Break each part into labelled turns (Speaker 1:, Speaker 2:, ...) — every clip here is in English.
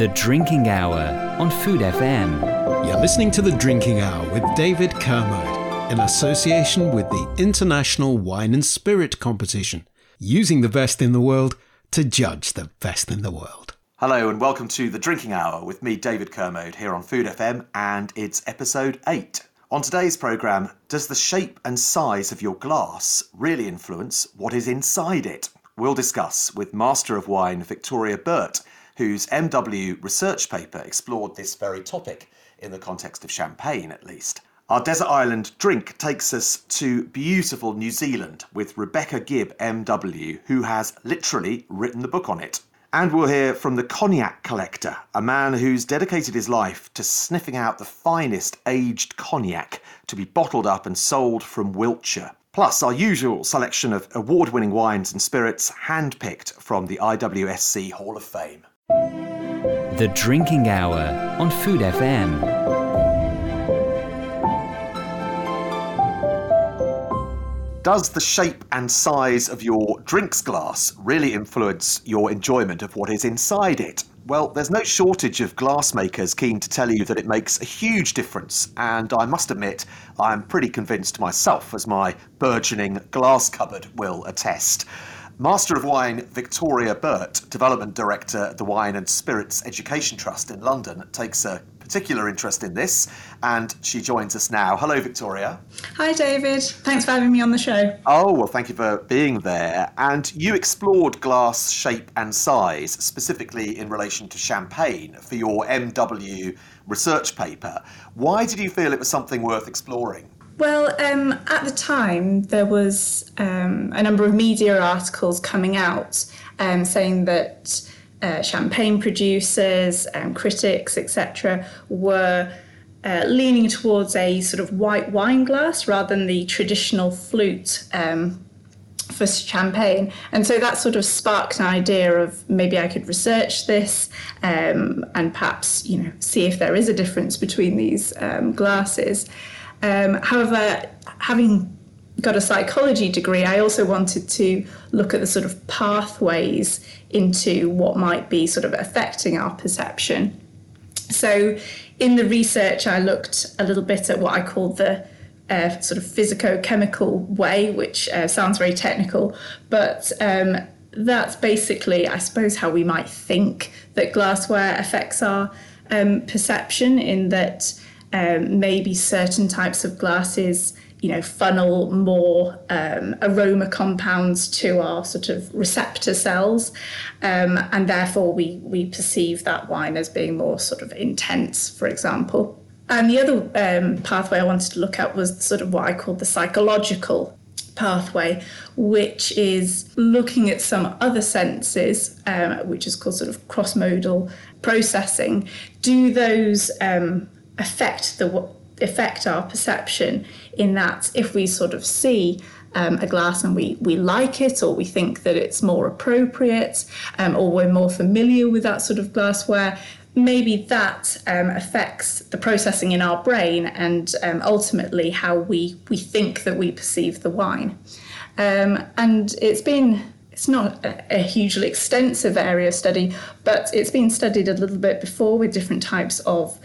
Speaker 1: The Drinking Hour on Food FM.
Speaker 2: You're listening to The Drinking Hour with David Kermode in association with the International Wine and Spirit Competition, using the best in the world to judge the best in the world.
Speaker 3: Hello and welcome to The Drinking Hour with me, David Kermode, here on Food FM, and it's episode 8. On today's programme, does the shape and size of your glass really influence what is inside it? We'll discuss with Master of Wine Victoria Burt whose MW research paper explored this very topic in the context of champagne, at least. Our desert island drink takes us to beautiful New Zealand with Rebecca Gibb MW, who has literally written the book on it. And we'll hear from the cognac collector, a man who's dedicated his life to sniffing out the finest aged cognac to be bottled up and sold from Wiltshire. Plus, our usual selection of award winning wines and spirits handpicked from the IWSC Hall of Fame.
Speaker 1: The Drinking Hour on Food FM.
Speaker 3: Does the shape and size of your drinks glass really influence your enjoyment of what is inside it? Well, there's no shortage of glassmakers keen to tell you that it makes a huge difference, and I must admit, I'm pretty convinced myself, as my burgeoning glass cupboard will attest. Master of Wine Victoria Burt, Development Director at the Wine and Spirits Education Trust in London, takes a particular interest in this and she joins us now. Hello, Victoria.
Speaker 4: Hi, David. Thanks for having me on the show.
Speaker 3: Oh, well, thank you for being there. And you explored glass shape and size, specifically in relation to champagne, for your MW research paper. Why did you feel it was something worth exploring?
Speaker 4: Well, um, at the time, there was um, a number of media articles coming out um, saying that uh, champagne producers and critics, etc., were uh, leaning towards a sort of white wine glass rather than the traditional flute um, for champagne. And so that sort of sparked an idea of maybe I could research this um, and perhaps, you know, see if there is a difference between these um, glasses. Um, however, having got a psychology degree, I also wanted to look at the sort of pathways into what might be sort of affecting our perception. So, in the research, I looked a little bit at what I called the uh, sort of physico-chemical way, which uh, sounds very technical, but um, that's basically, I suppose, how we might think that glassware affects our um, perception. In that um, maybe certain types of glasses you know funnel more um, aroma compounds to our sort of receptor cells um, and therefore we we perceive that wine as being more sort of intense for example and the other um, pathway I wanted to look at was sort of what I called the psychological pathway, which is looking at some other senses, um, which is called sort of cross modal processing. Do those um, affect the affect our perception in that if we sort of see um, a glass and we, we like it or we think that it's more appropriate um, or we're more familiar with that sort of glassware, maybe that um, affects the processing in our brain and um, ultimately how we, we think that we perceive the wine. Um, and it's been it's not a, a, hugely extensive area of study, but it's been studied a little bit before with different types of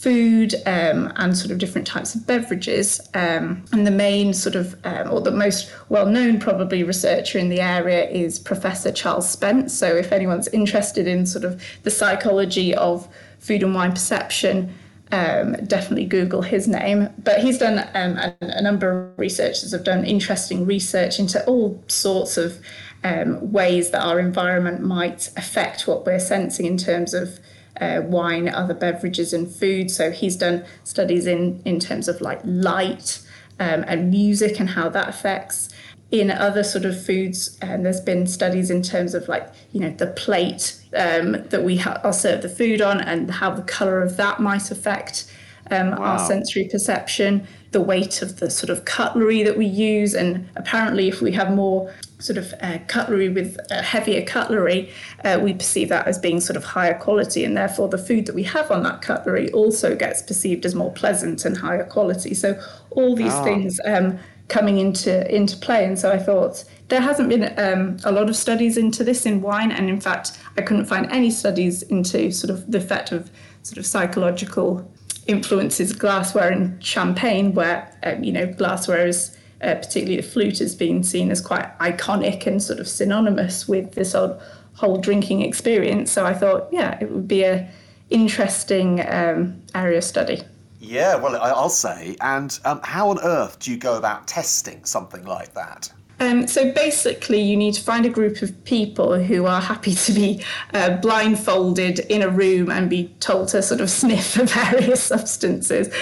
Speaker 4: food um, and sort of different types of beverages. Um, and the main sort of, um, or the most well known probably researcher in the area is Professor Charles Spence. So if anyone's interested in sort of the psychology of food and wine perception, um, definitely Google his name. But he's done um, a, a, number of researchers have done interesting research into all sorts of um, ways that our environment might affect what we're sensing in terms of uh, wine, other beverages, and food. So he's done studies in in terms of like light um, and music and how that affects. In other sort of foods, and um, there's been studies in terms of like you know the plate um, that we ha- are served the food on and how the color of that might affect um, wow. our sensory perception, the weight of the sort of cutlery that we use, and apparently, if we have more sort of uh, cutlery with uh, heavier cutlery, uh, we perceive that as being sort of higher quality, and therefore the food that we have on that cutlery also gets perceived as more pleasant and higher quality. So all these oh. things um, coming into into play. And so I thought there hasn't been um, a lot of studies into this in wine, and in fact, I couldn't find any studies into sort of the effect of sort of psychological influences glassware and champagne, where um, you know glassware is. Uh, particularly the flute has been seen as quite iconic and sort of synonymous with this old, whole drinking experience. So I thought, yeah, it would be a interesting um, area of study.
Speaker 3: Yeah, well, I'll say. And um, how on earth do you go about testing something like that?
Speaker 4: Um, so basically, you need to find a group of people who are happy to be uh, blindfolded in a room and be told to sort of sniff various substances.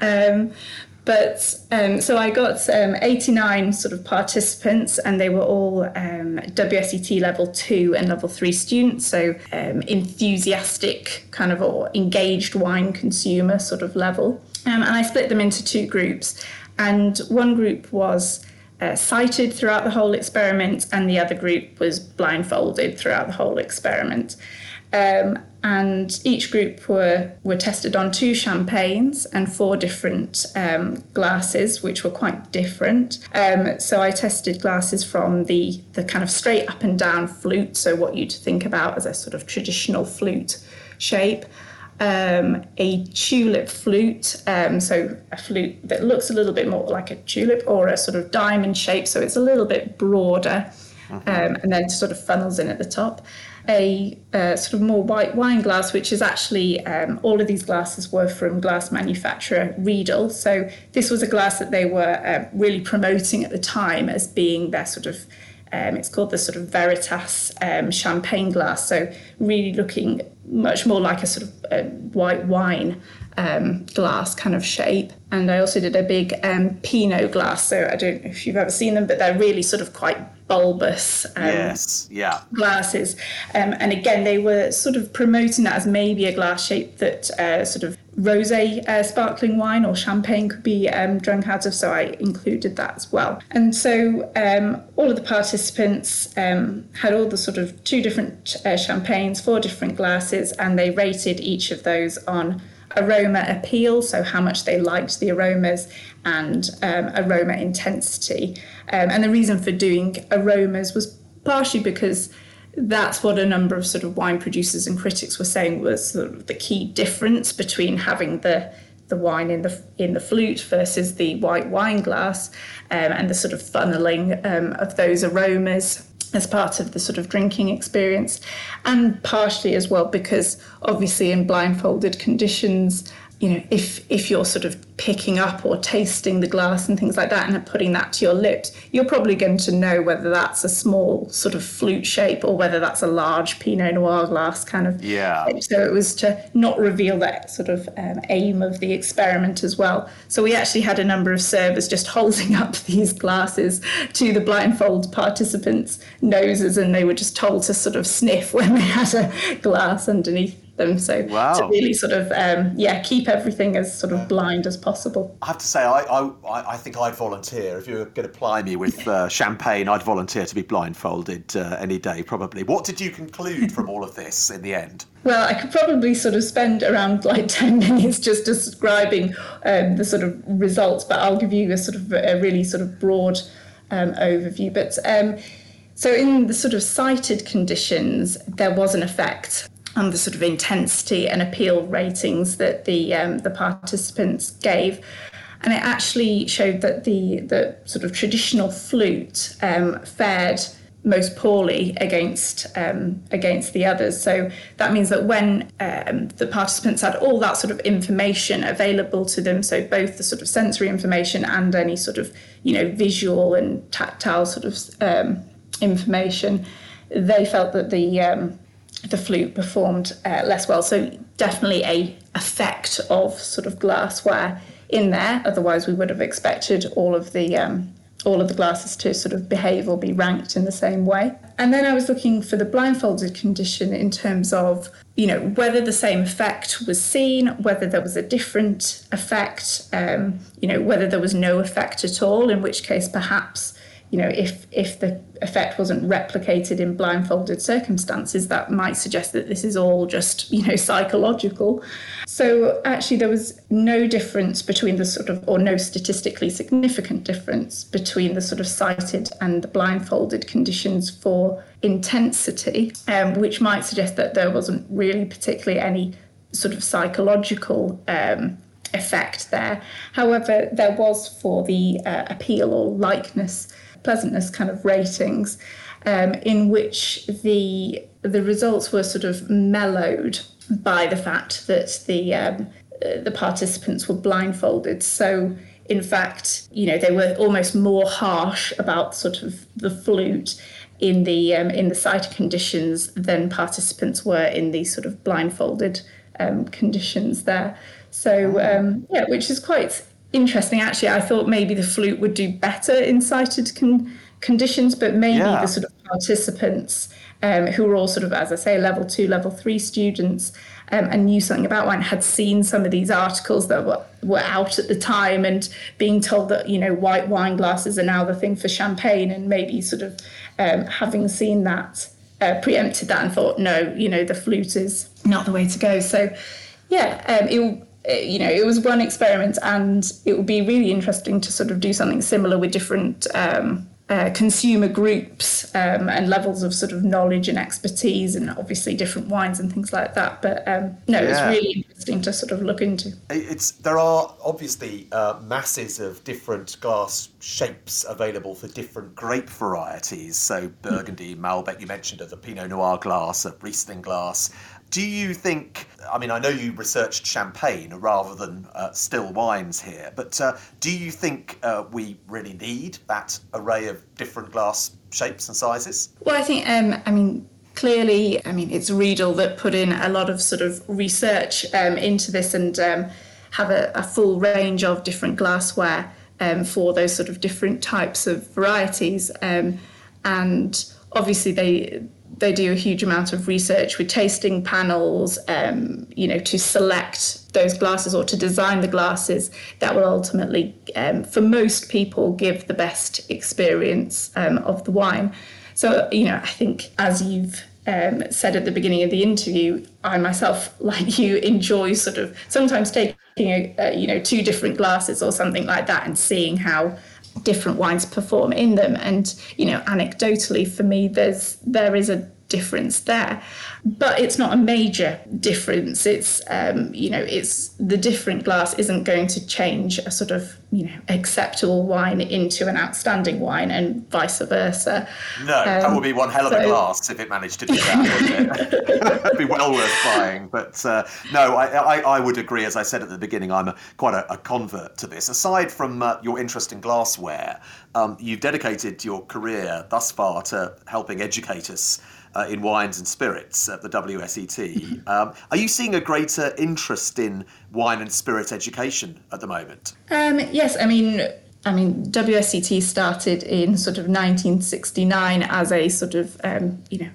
Speaker 4: Um, but um, so I got um, 89 sort of participants, and they were all um, WSET level two and level three students. So um, enthusiastic, kind of or engaged wine consumer sort of level. And I split them into two groups. And one group was uh, sighted throughout the whole experiment, and the other group was blindfolded throughout the whole experiment. Um, and each group were, were tested on two champagnes and four different um, glasses, which were quite different. Um, so I tested glasses from the, the kind of straight up and down flute, so what you'd think about as a sort of traditional flute shape. Um, a tulip flute, um, so a flute that looks a little bit more like a tulip or a sort of diamond shape, so it's a little bit broader, uh-huh. um, and then sort of funnels in at the top a uh, sort of more white wine glass, which is actually um, all of these glasses were from glass manufacturer Riedel. So this was a glass that they were uh, really promoting at the time as being their sort of um, it's called the sort of Veritas um, champagne glass. So really looking much more like a sort of uh, white wine um, glass kind of shape. And I also did a big um, Pinot glass. So I don't know if you've ever seen them, but they're really sort of quite bulbous
Speaker 3: um, yes, yeah.
Speaker 4: glasses. Um, and again, they were sort of promoting that as maybe a glass shape that uh, sort of rosé uh, sparkling wine or champagne could be um, drunk out of. So I included that as well. And so um, all of the participants um, had all the sort of two different uh, champagnes, four different glasses, and they rated each of those on aroma appeal, so how much they liked the aromas, and um, aroma intensity. Um, and the reason for doing aromas was partially because that's what a number of sort of wine producers and critics were saying was sort of the key difference between having the the wine in the in the flute versus the white wine glass, um, and the sort of funneling um, of those aromas as part of the sort of drinking experience, and partially as well because obviously in blindfolded conditions, you know, if if you're sort of picking up or tasting the glass and things like that and putting that to your lips, you're probably going to know whether that's a small sort of flute shape or whether that's a large Pinot Noir glass kind of.
Speaker 3: Yeah.
Speaker 4: Shape. So it was to not reveal that sort of um, aim of the experiment as well. So we actually had a number of servers just holding up these glasses to the blindfold participants' noses, and they were just told to sort of sniff when they had a glass underneath them. So wow. to really sort of um, yeah keep everything as sort of blind as possible.
Speaker 3: I have to say, I I, I think I'd volunteer if you were going to ply me with uh, champagne. I'd volunteer to be blindfolded uh, any day, probably. What did you conclude from all of this in the end?
Speaker 4: Well, I could probably sort of spend around like 10 minutes just describing um, the sort of results, but I'll give you a sort of a really sort of broad um, overview. But um, so, in the sort of sighted conditions, there was an effect and the sort of intensity and appeal ratings that the um, the participants gave. And it actually showed that the the sort of traditional flute um, fared most poorly against um, against the others. So that means that when um, the participants had all that sort of information available to them, so both the sort of sensory information and any sort of you know visual and tactile sort of um, information, they felt that the um, the flute performed uh, less well. So definitely a effect of sort of glassware in there. Otherwise, we would have expected all of the um, all of the glasses to sort of behave or be ranked in the same way. And then I was looking for the blindfolded condition in terms of you know whether the same effect was seen, whether there was a different effect, um, you know whether there was no effect at all. In which case, perhaps you know, if if the effect wasn't replicated in blindfolded circumstances, that might suggest that this is all just you know psychological. So actually, there was no difference between the sort of, or no statistically significant difference between the sort of sighted and the blindfolded conditions for intensity, um, which might suggest that there wasn't really particularly any sort of psychological um, effect there. However, there was for the uh, appeal or likeness pleasantness kind of ratings, um, in which the the results were sort of mellowed by the fact that the um, uh, the participants were blindfolded. So in fact, you know, they were almost more harsh about sort of the flute in the um, in the sighted conditions than participants were in the sort of blindfolded um, conditions there. So um, yeah, which is quite interesting. Actually, I thought maybe the flute would do better in sighted con- conditions, but maybe yeah. the sort of participants um, who were all sort of, as I say, level two, level three students. Um, and knew something about wine, had seen some of these articles that were, were out at the time and being told that, you know, white wine glasses are now the thing for champagne and maybe sort of um, having seen that, uh, preempted that and thought, no, you know, the flute is not the way to go. So, yeah, um, it, you know, it was one experiment, and it would be really interesting to sort of do something similar with different um, uh, consumer groups um, and levels of sort of knowledge and expertise, and obviously different wines and things like that. But um, no, yeah. it's really interesting to sort of look into.
Speaker 3: It's there are obviously uh, masses of different glass shapes available for different grape varieties. So Burgundy, Malbec, you mentioned the Pinot Noir glass, a Riesling glass. Do you think? I mean, I know you researched champagne rather than uh, still wines here, but uh, do you think uh, we really need that array of different glass shapes and sizes?
Speaker 4: Well, I think. Um, I mean, clearly, I mean, it's Riedel that put in a lot of sort of research um, into this and um, have a, a, full range of different glassware um, for those sort of different types of varieties. Um, and obviously, they they do a huge amount of research with tasting panels, um, you know, to select those glasses or to design the glasses that will ultimately, um, for most people, give the best experience um, of the wine. So, you know, I think as you've um, said at the beginning of the interview, I myself, like you, enjoy sort of sometimes taking, a, you know, two different glasses or something like that and seeing how different wines perform in them. And you know anecdotally for me there's there is a difference there. But it's not a major difference. It's um, you know it's the different glass isn't going to change a sort of you know acceptable wine into an outstanding wine and vice versa.
Speaker 3: No um, that would be one hell of so, a glass if it managed to do that wouldn't it? It'd be well worth buying but uh, no I, I, I, would agree. As I said at the beginning I'm a, quite a, a, convert to this. Aside from uh, your interest in glassware um, you've dedicated your career thus far to helping educate us uh, in wines and spirits at the WSET. Um, are you seeing a greater interest in wine and spirit education at the moment?
Speaker 4: Um, yes, I mean. I mean, WSET started in sort of 1969 as a sort of, um, you know,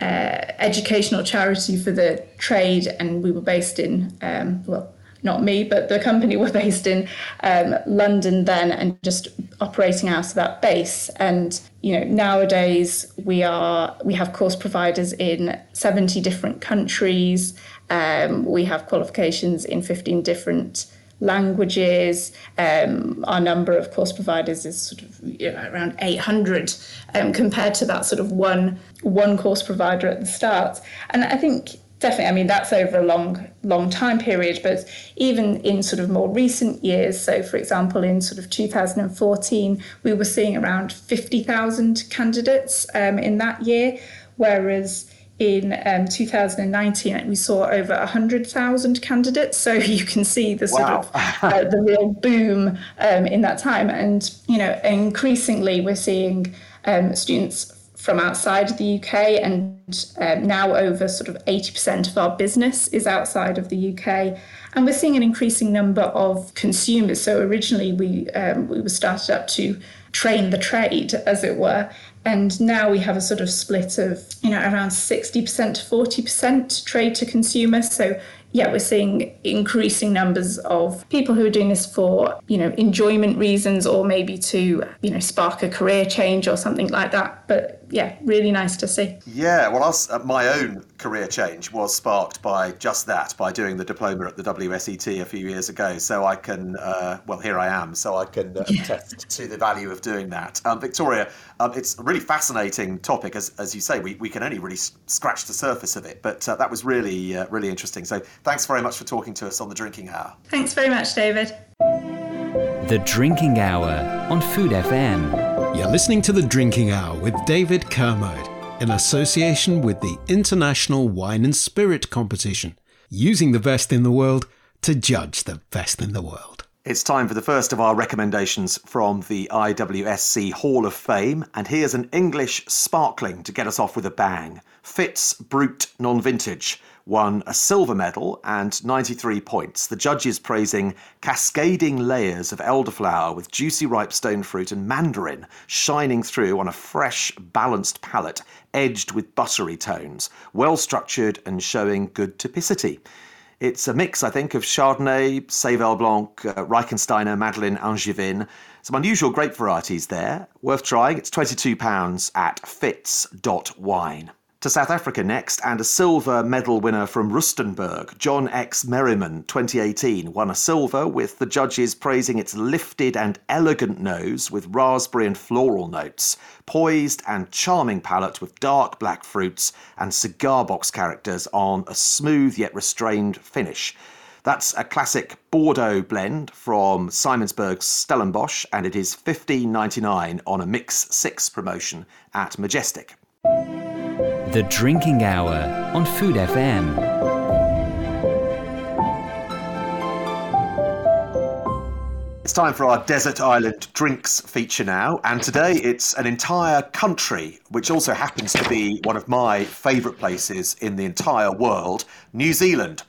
Speaker 4: uh, educational charity for the trade, and we were based in, um, well, not me, but the company were based in um, London then and just operating out of that base. And you know, nowadays we are we have course providers in 70 different countries. Um, we have qualifications in 15 different languages. Um, our number of course providers is sort of you know, around 800 um, compared to that sort of one one course provider at the start. And I think definitely i mean that's over a long long time period but even in sort of more recent years so for example in sort of 2014 we were seeing around 50,000 candidates um, in that year whereas in um, 2019 we saw over 100,000 candidates so you can see the sort wow. of uh, the real boom um, in that time and you know increasingly we're seeing um, students from outside the UK, and um, now over sort of 80% of our business is outside of the UK. And we're seeing an increasing number of consumers. So originally we um, we were started up to train the trade, as it were, And now we have a sort of split of, you know, around 60% to 40% trade to consumer. So yeah, we're seeing increasing numbers of people who are doing this for, you know, enjoyment reasons or maybe to, you know, spark a career change or something like that. But yeah, really nice to see.
Speaker 3: Yeah, well, was, uh, my own career change was sparked by just that, by doing the diploma at the WSET a few years ago. So I can, uh, well, here I am, so I can uh, yeah. attest to the value of doing that. Um, Victoria, um, it's a really fascinating topic, as, as you say. We, we can only really scratch the surface of it, but uh, that was really, uh, really interesting. So thanks very much for talking to us on the Drinking Hour.
Speaker 4: Thanks very much, David.
Speaker 1: The Drinking Hour on Food FM.
Speaker 2: You're listening to The Drinking Hour with David Kermode in association with the International Wine and Spirit Competition, using the best in the world to judge the best in the world.
Speaker 3: It's time for the first of our recommendations from the IWSC Hall of Fame, and here's an English sparkling to get us off with a bang Fitz Brut Non Vintage won a silver medal and 93 points. The judges praising cascading layers of elderflower with juicy ripe stone fruit and mandarin shining through on a fresh, balanced palate, edged with buttery tones, well structured and showing good typicity. It's a mix, I think, of Chardonnay, Seyval Blanc, uh, Reichensteiner, Madeleine Angevine. Some unusual grape varieties there. Worth trying. It's £22 at fitz.wine. To South Africa next, and a silver medal winner from Rustenberg, John X. Merriman, 2018, won a silver with the judges praising its lifted and elegant nose with raspberry and floral notes, poised and charming palate with dark black fruits and cigar box characters on a smooth yet restrained finish. That's a classic Bordeaux blend from Simonsberg's Stellenbosch, and it is $15.99 on a Mix 6 promotion at Majestic.
Speaker 1: The Drinking Hour on Food FM.
Speaker 3: It's time for our Desert Island Drinks feature now, and today it's an entire country, which also happens to be one of my favourite places in the entire world New Zealand.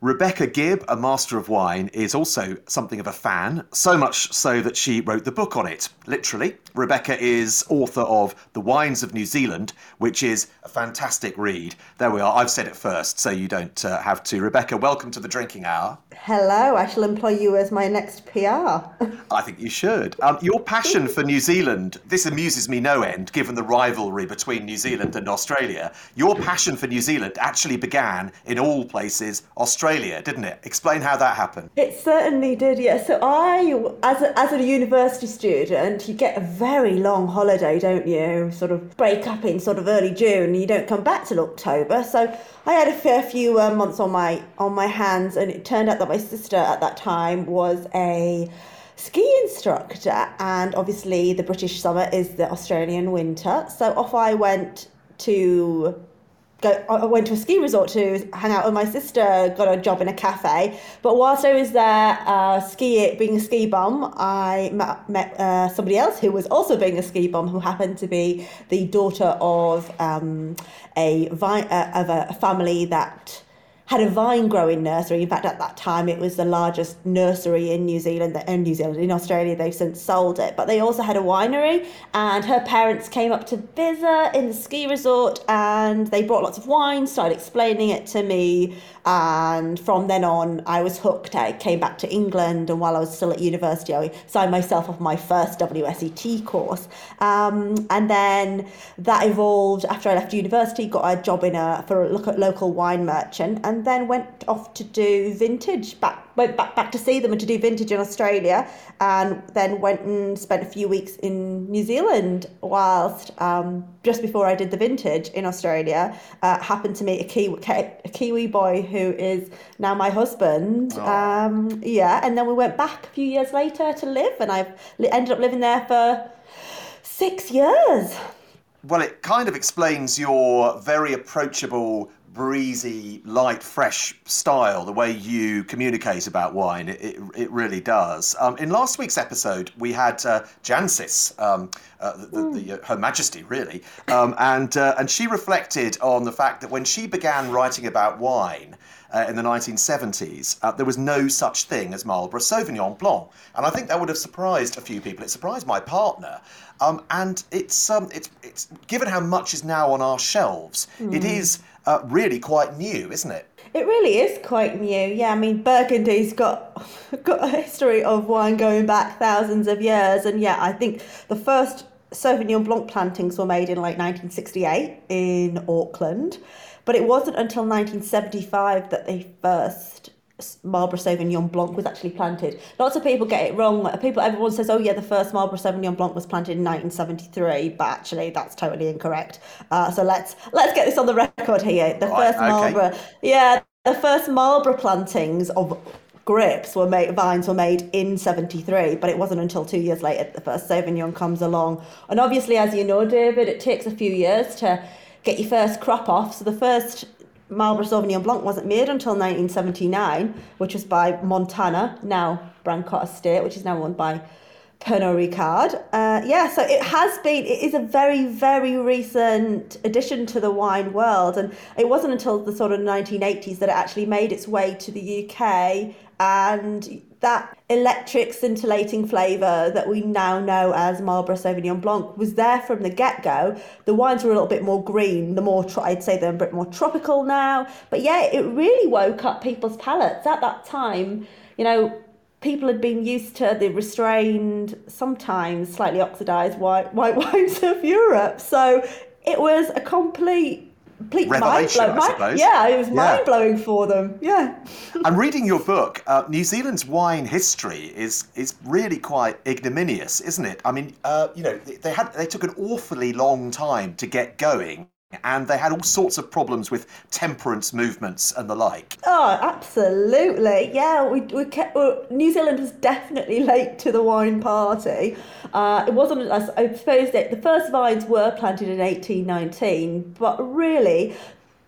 Speaker 3: Rebecca Gibb, a master of wine, is also something of a fan, so much so that she wrote the book on it, literally. Rebecca is author of The Wines of New Zealand, which is a fantastic read. There we are. I've said it first, so you don't uh, have to. Rebecca, welcome to the Drinking Hour.
Speaker 5: Hello, I shall employ you as my next PR.
Speaker 3: I think you should. Um, your passion for New Zealand, this amuses me no end, given the rivalry between New Zealand and Australia. Your passion for New Zealand actually began, in all places, Australia, didn't it? Explain how that happened.
Speaker 5: It certainly did, yeah. So I, as a, as a university student, you get a very long holiday, don't you? Sort of break up in sort of early June, you don't come back till October. So I had a fair few uh, months on my on my hands, and it turned out that my sister at that time was a ski instructor, and obviously the British summer is the Australian winter. So off I went to go I went to a ski resort to hang out with my sister, got a job in a cafe. But whilst I was there uh, ski being a ski bum, I met, met uh, somebody else who was also being a ski bum, who happened to be the daughter of um, a uh, of a family that had a vine growing nursery. In fact, at that time, it was the largest nursery in New Zealand. In New Zealand, in Australia, they've since sold it. But they also had a winery, and her parents came up to visit in the ski resort, and they brought lots of wine, started explaining it to me, and from then on, I was hooked. I came back to England, and while I was still at university, I signed myself off my first WSET course. Um, and then that evolved after I left university, got a job in a for a local wine merchant, and then went off to do vintage back went back, back to see them and to do vintage in Australia, and then went and spent a few weeks in New Zealand whilst um, just before I did the vintage in Australia, uh, happened to meet a Kiwi, a Kiwi boy who is now my husband. Oh. Um, yeah, and then we went back a few years later to live, and I've ended up living there for six years.
Speaker 3: Well, it kind of explains your very approachable breezy, light, fresh style, the way you communicate about wine, it, it, really does. Um, in last week's episode, we had uh, Jancis, um, uh, the, the, the, uh, Her Majesty, really, um, and, uh, and she reflected on the fact that when she began writing about wine, uh, in the 1970s, uh, there was no such thing as Marlborough Sauvignon Blanc. And I think that would have surprised a few people. It surprised my partner. Um, and it's, um, it's, it's given how much is now on our shelves, it is uh, really quite new, isn't it?
Speaker 5: It really is quite new. Yeah, I mean Burgundy's got got a history of wine going back thousands of years, and yeah, I think the first Sauvignon Blanc plantings were made in like 1968 in Auckland, but it wasn't until 1975 that the first Marlborough Sauvignon Blanc was actually planted. Lots of people get it wrong. People, everyone says, "Oh yeah, the first Marlborough Sauvignon Blanc was planted in 1973," but actually that's totally incorrect. Uh, so let's let's get this on the record here. The
Speaker 3: Right,
Speaker 5: first
Speaker 3: okay.
Speaker 5: Marlborough, yeah, the first Marlborough plantings of grapes were made, vines were made in 73, but it wasn't until two years later that the first Sauvignon comes along. And obviously, as you know, David, it takes a few years to get your first crop off. So the first Marlborough Sauvignon Blanc wasn't made until 1979, which was by Montana, now Brancott Estate, which is now owned by Pernod Ricard. Uh, yeah, so it has been, it is a very, very recent addition to the wine world. And it wasn't until the sort of 1980s that it actually made its way to the UK. And that electric scintillating flavour that we now know as Marlborough Sauvignon Blanc was there from the get go. The wines were a little bit more green, the more, I'd say they're a bit more tropical now. But yeah, it really woke up people's palates at that time. You know, people had been used to the restrained, sometimes slightly oxidized white white wines of Europe. So it was a complete, complete mind
Speaker 3: Revelation,
Speaker 5: blow-
Speaker 3: I
Speaker 5: mind-
Speaker 3: suppose.
Speaker 5: Yeah, it was
Speaker 3: Yeah.
Speaker 5: mind blowing for them. Yeah.
Speaker 3: I'm reading your book. Uh, New Zealand's wine history is is really quite ignominious, isn't it? I mean, uh, you know, they, they had they took an awfully long time to get going, and they had all sorts of problems with temperance movements and the like.
Speaker 5: Oh, absolutely. Yeah, we, we kept, well, New Zealand was definitely late to the wine party. Uh, it wasn't, I suppose that the first vines were planted in 1819, but really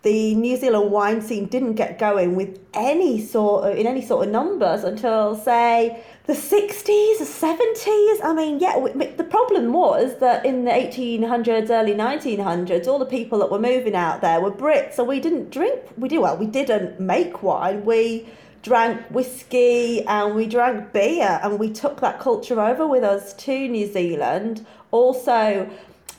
Speaker 5: the New Zealand wine scene didn't get going with any sort of, in any sort of numbers until, say, the 60s, the 70s. I mean, yeah, the problem was that in the 1800s, early 1900s, all the people that were moving out there were Brits, so we didn't drink, we did, well, we didn't make wine, we drank whiskey and we drank beer, and we took that culture over with us to New Zealand. Also,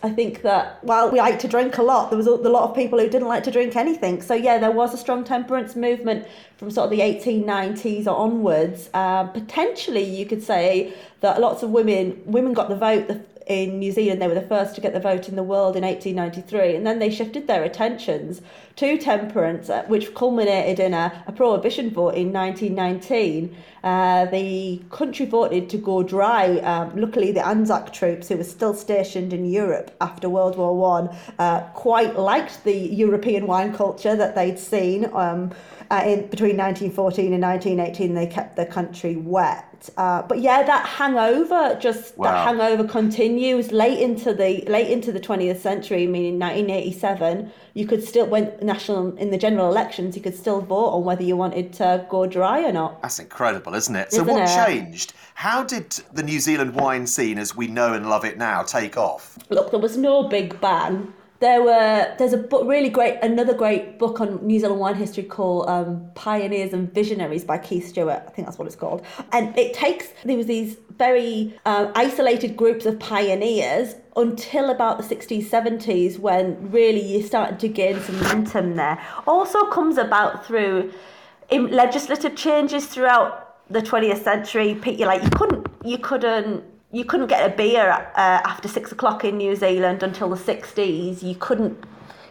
Speaker 5: I think that while we like to drink a lot, there was a, lot of people who didn't like to drink anything. So yeah, there was a strong temperance movement from sort of the 1890s or onwards. Uh, potentially, you could say that lots of women women got the vote the, in New Zealand. They were the first to get the vote in the world in 1893, and then they shifted their attentions to temperance, uh, which culminated in a, a prohibition vote in 1919. Uh, the country voted to go dry. Um, luckily, the Anzac troops, who were still stationed in Europe after World War One, uh, quite liked the European wine culture that they'd seen. Um, uh, in between 1914 and 1918, they kept the country wet. Uh, but yeah, that hangover just
Speaker 3: Wow.
Speaker 5: that hangover continues late into the late into the 20th century. I mean, in 1987, you could still when national in the general elections, you could still vote on whether you wanted to go dry or not.
Speaker 3: That's incredible, isn't it? So what
Speaker 5: it?
Speaker 3: changed? How did the New Zealand wine scene, as we know and love it now, take off?
Speaker 5: Look, there was no big bang. There were there's a book really great another great book on New Zealand wine history called um, Pioneers and Visionaries by Keith Stewart. I think that's what it's called. And it takes there was these very um, isolated groups of pioneers until about the 60s 70s when really you started to gain some momentum there. Also comes about through legislative changes throughout the 20th century. Like you couldn't you couldn't you couldn't get a beer uh, after six o'clock in New Zealand until the 60s. You couldn't,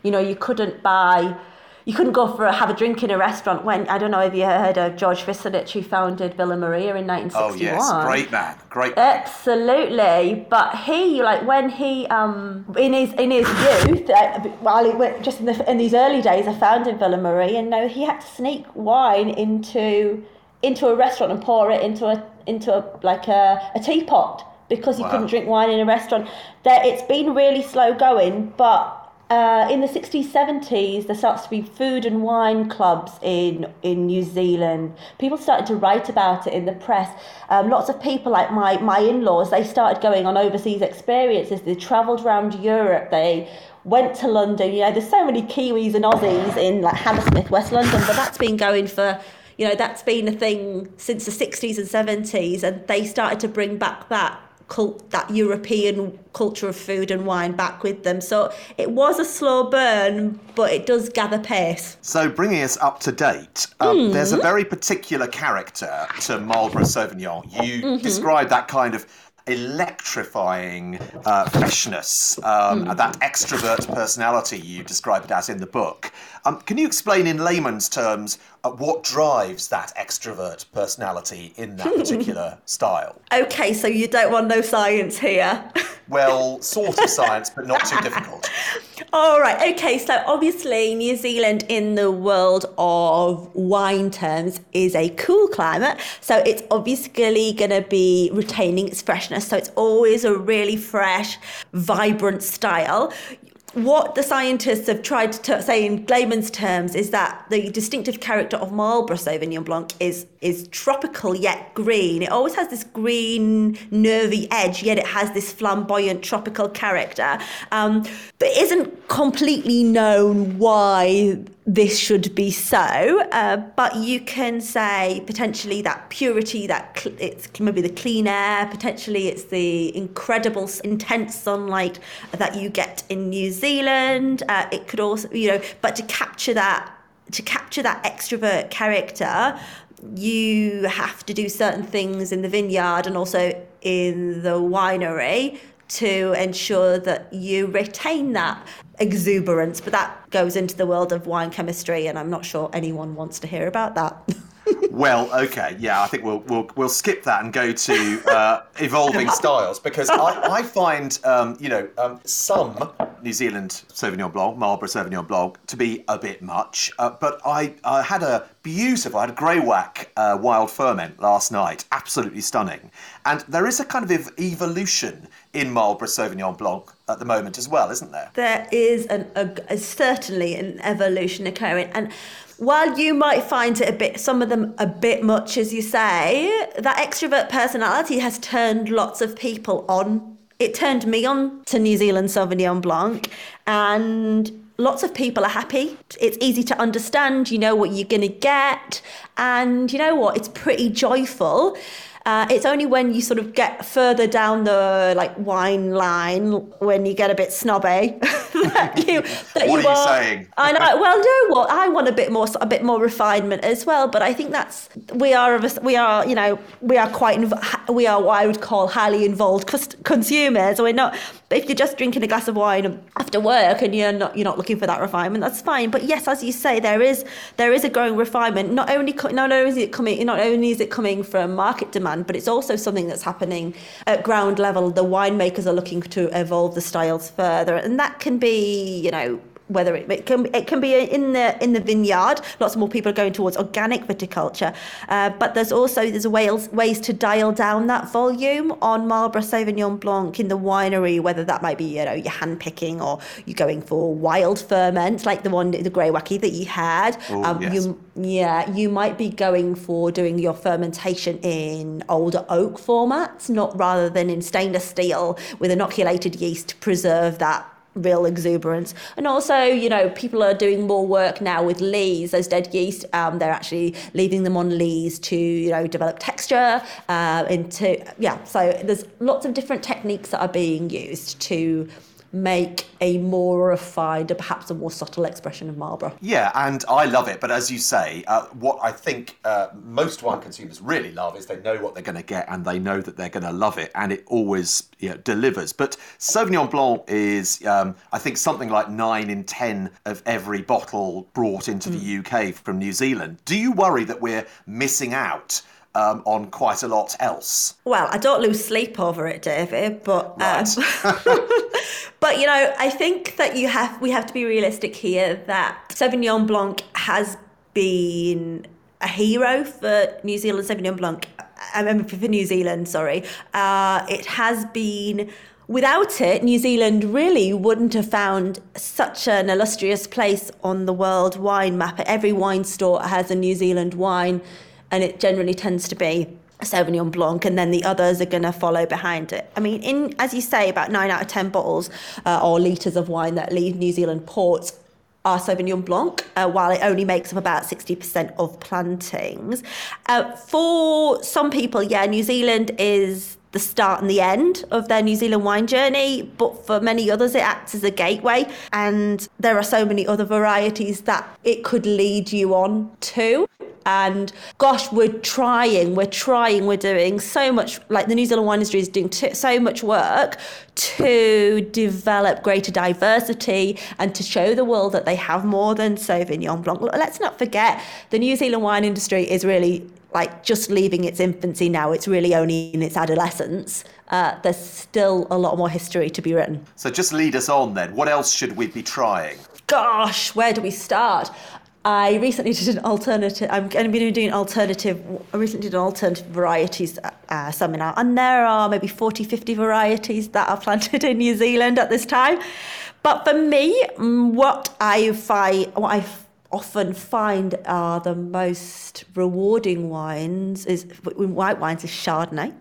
Speaker 5: you know, you couldn't buy, you couldn't go for a, have a drink in a restaurant. When I don't know if you heard of George Fistonich, who founded Villa Maria in 1961.
Speaker 3: Oh yes, great man, great.
Speaker 5: Absolutely, but he like when he um in his in his youth, uh, while he went just in, the, in these early days, I found in Villa Maria, and no, he had to sneak wine into into a restaurant and pour it into a into a like a, a teapot because you
Speaker 3: Wow.
Speaker 5: couldn't drink wine in a restaurant. There, it's been really slow going, but. Uh, in the 60s, 70s, there starts to be food and wine clubs in, in New Zealand. People started to write about it in the press. Um, lots of people, like my, my in laws, they started going on overseas experiences. They travelled around Europe. They went to London. You know, there's so many Kiwis and Aussies in like Hammersmith, West London, but that's been going for you know that's been a thing since the 60s and 70s, and they started to bring back that cult, that European culture of food and wine back with them. So it was a slow burn, but it does gather pace.
Speaker 3: So, bringing us up to date, um, there's a very particular character to Marlborough Sauvignon. You describe that kind of electrifying uh, freshness, um, and that extrovert personality you describe it as in the book. Um, can you explain in layman's terms uh, what drives that extrovert personality in that particular style?
Speaker 5: Okay, so you don't want no science here.
Speaker 3: Well, sort of science, but not too difficult.
Speaker 5: All right. Okay. So obviously, New Zealand in the world of wine terms is a cool climate. So it's obviously going to be retaining its freshness. So it's always a really fresh, vibrant style. What the scientists have tried to say in layman's terms is that the distinctive character of Marlborough Sauvignon Blanc is is tropical yet green. It always has this green, nervy edge, yet it has this flamboyant tropical character. Um, but isn't completely known why this should be so. Uh, but you can say potentially that purity, that cl- it's maybe the clean air, potentially it's the incredible, intense sunlight that you get in New Zealand. Uh, it could also, you know, but to capture that to capture that extrovert character, you have to do certain things in the vineyard and also in the winery to ensure that you retain that exuberance. But that goes into the world of wine chemistry, and I'm not sure anyone wants to hear about that.
Speaker 3: Well, okay, yeah, I think we'll we'll, we'll skip that and go to uh, evolving styles because I, I find um, you know um, some New Zealand Sauvignon Blanc, Marlborough Sauvignon Blanc, to be a bit much. Uh, but I, I had a beautiful, I had a Greywacke uh, wild ferment last night, absolutely stunning. And there is a kind of ev- evolution in Marlborough Sauvignon Blanc at the moment as well, isn't there?
Speaker 5: there is an, a, a- certainly an evolution occurring and while you might find it a bit some of them a bit much as you say that extrovert personality has turned lots of people on. It turned me on to new zealand sauvignon blanc and lots of people are happy. It's easy to understand you know what you're going to get and you know what? It's pretty joyful uh, it's only when you sort of get further down the like wine line when you get a bit snobby that you that
Speaker 3: What
Speaker 5: you
Speaker 3: are you saying?
Speaker 5: I know. Well, no, what I want a bit more a bit more refinement as well. But I think that's we are of a, we are you know we are quite we are what I would call highly involved consumers. We're not. If you're just drinking a glass of wine after work and you're not you're not looking for that refinement, that's fine. But yes, as you say, there is there is a growing refinement. Not only not only is it coming not only is it coming from market but it's also something that's happening at ground level. The winemakers are looking to evolve the styles further, and that can be you know whether it, it can it can be in the in the vineyard. Lots more people are going towards organic viticulture, uh, but there's also there's ways ways to dial down that volume on Marlborough Sauvignon Blanc in the winery. Whether that might be you know you're hand picking or you're going for wild ferment like the one the Greywacke that you had.
Speaker 3: Oh, yes.
Speaker 5: You yeah you might be going for doing your fermentation in older oak formats, not rather than in stainless steel with inoculated yeast to preserve that real exuberance. And also, you know, people are doing more work now with lees, those dead yeast. Um, they're actually leaving them on lees to, you know, develop texture uh, into, yeah. So there's lots of different techniques that are being used to make a more refined, or perhaps a more subtle expression of Marlborough.
Speaker 3: Yeah, and I love it. But as you say, uh, what I think uh, most wine consumers really love is they know what they're going to get and they know that they're going to love it, and it always you know, delivers. But Sauvignon Blanc is, um, I think, something like nine in ten of every bottle brought into the UK from New Zealand. Do you worry that we're missing out? Um, on quite a lot else.
Speaker 5: Well, I don't lose sleep over it, David, but um, but you know, I think that you have we have to be realistic here that Sauvignon Blanc has been a hero for New Zealand Sauvignon Blanc. I remember for New Zealand, sorry. Uh, it has been without it, New Zealand really wouldn't have found such an illustrious place on the world wine map. Every wine store has a New Zealand wine, and it generally tends to be Sauvignon Blanc, and then the others are going to follow behind it. I mean, in as you say, about nine out of ten bottles uh, or litres of wine that leave New Zealand ports are Sauvignon Blanc, uh, while it only makes up about 60% of plantings. Uh, for some people, yeah, New Zealand is the start and the end of their New Zealand wine journey, but for many others, it acts as a gateway. And there are so many other varieties that it could lead you on to. And gosh, we're trying, we're trying, we're doing so much, like the New Zealand wine industry is doing t- so much work to develop greater diversity and to show the world that they have more than Sauvignon Blanc. Let's not forget, the New Zealand wine industry is really like just leaving its infancy now. It's really only in its adolescence. Uh, there's still a lot more history to be written.
Speaker 3: So just lead us on then. What else should we be trying?
Speaker 5: Gosh, where do we start? I recently did an alternative. I'm going to be doing alternative. I recently did an alternative varieties uh, seminar, and there are maybe 40, 50 varieties that are planted in New Zealand at this time. But for me, mm, what I find, what I often find are the most rewarding wines is white wines is Chardonnay.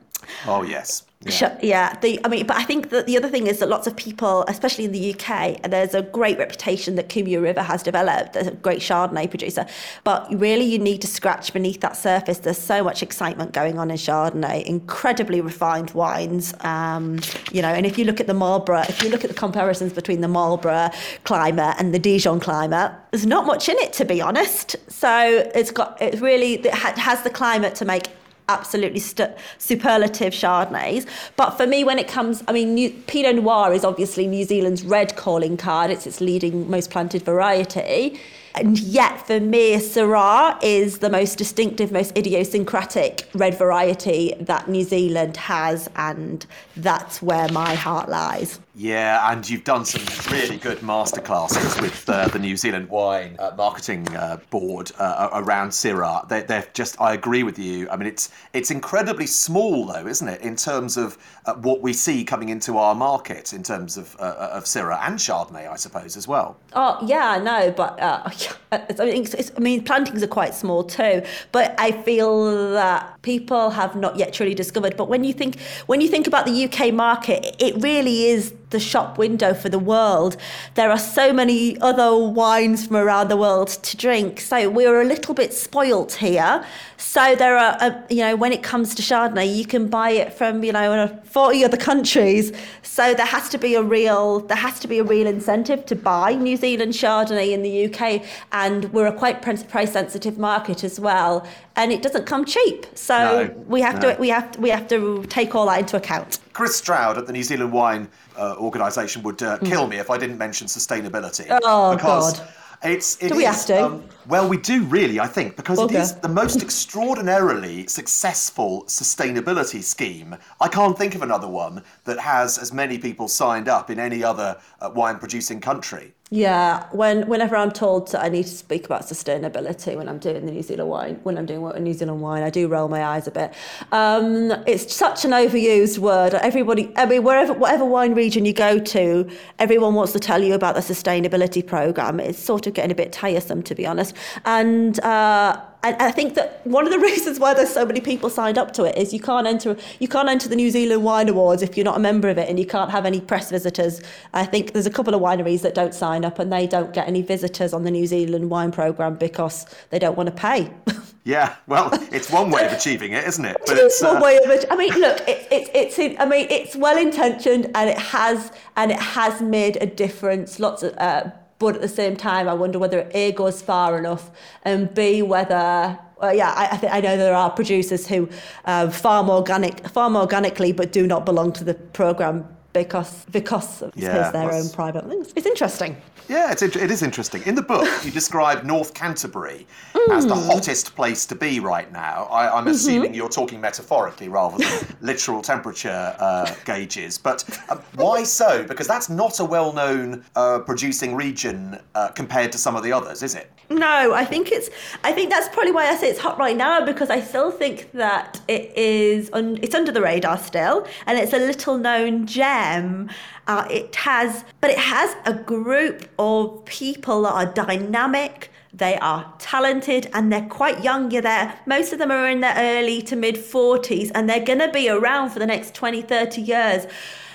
Speaker 3: Oh yes.
Speaker 5: Yeah. yeah. The, I mean, but I think that the other thing is that lots of people, especially in the UK, there's a great reputation that Kumeu River has developed as a great Chardonnay producer. But really, you need to scratch beneath that surface. There's so much excitement going on in Chardonnay, incredibly refined wines. Um, you know, and if you look at the Marlborough, if you look at the comparisons between the Marlborough climate and the Dijon climate, there's not much in it, to be honest. So it's got, it really it has the climate to make absolutely superlative Chardonnays. But for me, when it comes, I mean, New- Pinot Noir is obviously New Zealand's red calling card. It's its leading, most planted variety. And yet, for me, Syrah is the most distinctive, most idiosyncratic red variety that New Zealand has, and that's where my heart lies.
Speaker 3: Yeah, and you've done some really good masterclasses with uh, the New Zealand Wine uh, Marketing uh, Board uh, around Syrah. They, are just, I agree with you. I mean, it's it's incredibly small, though, isn't it, in terms of uh, what we see coming into our market in terms of uh, of Syrah and Chardonnay, I suppose, as well.
Speaker 5: Oh yeah, I know, but I mean, I mean, plantings are quite small too. But I feel that people have not yet truly discovered. But when you think when you think about the UK market, it really is the shop window for the world. There are so many other wines from around the world to drink. So we're a little bit spoilt here. So there are, uh, you know, when it comes to Chardonnay, you can buy it from, you know, 40 other countries. So there has to be a real, there has to be a real incentive to buy New Zealand Chardonnay in the UK. And we're a quite price sensitive market as well. And it doesn't come cheap. So no, we have no. to, we have, we have to take all that into account.
Speaker 3: Chris Stroud at the New Zealand Wine uh, organisation would uh, kill me if I didn't mention sustainability.
Speaker 5: Oh, because God.
Speaker 3: It's, it
Speaker 5: do we
Speaker 3: is,
Speaker 5: have to? Um,
Speaker 3: well, we do really, I think, because okay. it is the most extraordinarily successful sustainability scheme. I can't think of another one that has as many people signed up in any other uh, wine producing country.
Speaker 5: Yeah, when whenever I'm told that I need to speak about sustainability when I'm doing the New Zealand wine, when I'm doing work what New Zealand wine, I do roll my eyes a bit. Um, it's such an overused word. Everybody, I mean, wherever, whatever wine region you go to, everyone wants to tell you about the sustainability program. It's sort of getting a bit tiresome, to be honest. And uh, and I think that one of the reasons why there's so many people signed up to it is you can't enter you can't enter the New Zealand Wine Awards if you're not a member of it, and you can't have any press visitors. I think there's a couple of wineries that don't sign up, and they don't get any visitors on the New Zealand Wine Program because they don't want to pay.
Speaker 3: Yeah, well, it's one way of achieving it, isn't it? But it's
Speaker 5: one uh... way of it. I mean, look, it's it's it's. I mean, it's well intentioned, and it has and it has made a difference. Lots of. Uh, but at the same time, I wonder whether A goes far enough, and B whether yeah, I, I, th- I know there are producers who uh, farm organic, farm organically, but do not belong to the program because because of yeah, their own private things. It's interesting.
Speaker 3: Yeah, it's, it is interesting. In the book, you describe North Canterbury mm. as the mm. hottest place to be right now. I, am mm-hmm. assuming you're talking metaphorically rather than literal temperature uh, gauges. But uh, why so? Because that's not a well known uh, producing region uh, compared to some of the others, is it?
Speaker 5: No, I think it's. I think that's probably why I say it's hot right now because I still think that it is. Un, it's under the radar still, and it's a little known gem. Uh, it has, but it has a group of people that are dynamic They are talented and they're quite young. You're there. Most of them are in their early to mid 40s and they're going to be around for the next 20, 30 years.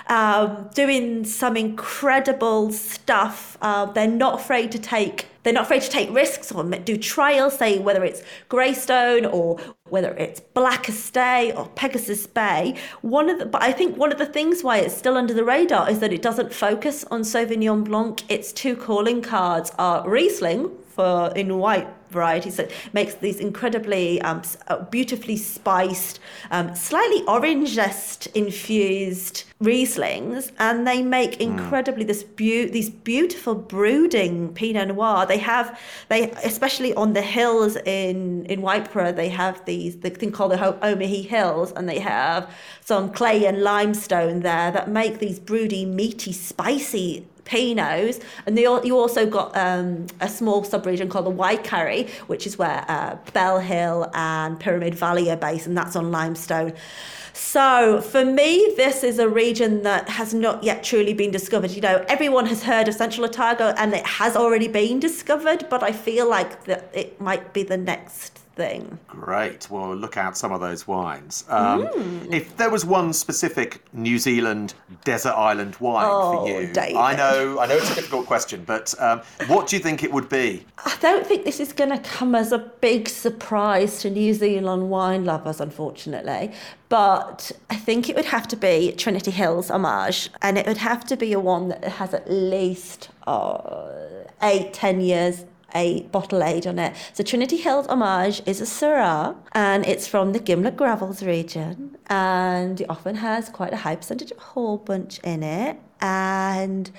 Speaker 5: Um, doing some incredible stuff. Uh, they're not afraid to take they're not afraid to take risks or do trials, say whether it's Greystone or whether it's Black Estate or Pegasus Bay. One of the, but I think one of the things why it's still under the radar is that it doesn't focus on Sauvignon Blanc. Its two calling cards are Riesling for in white varieties that makes these incredibly um, uh, beautifully spiced, um, slightly orange zest infused Rieslings, and they make hmm. incredibly mm. this be- these beautiful brooding Pinot Noir. They have they especially on the hills in in Waipara they have these the thing called the Omihi Hills, and they have some clay and limestone there that make these broody, meaty, spicy Pinots, and they, you also got um, a small subregion called the Waikari, which is where uh, Bell Hill and Pyramid Valley are based, and that's on limestone. So for me, this is a region that has not yet truly been discovered. You know, everyone has heard of Central Otago, and it has already been discovered, but I feel like that it might be the next thing.
Speaker 3: Great. Well, look out some of those wines. Um, mm. If there was one specific New Zealand desert island wine
Speaker 5: oh,
Speaker 3: for you,
Speaker 5: David.
Speaker 3: I know, I know it's a difficult question, but um, what do you think it would be?
Speaker 5: I don't think this is going to come as a big surprise to New Zealand wine lovers, unfortunately. But I think it would have to be Trinity Hills homage, and it would have to be a one that has at least uh, eight, ten years a bottle age on it. So Trinity Hills Homage is a Syrah and it's from the Gimblett Gravels region and it often has quite a high percentage of whole bunch in it and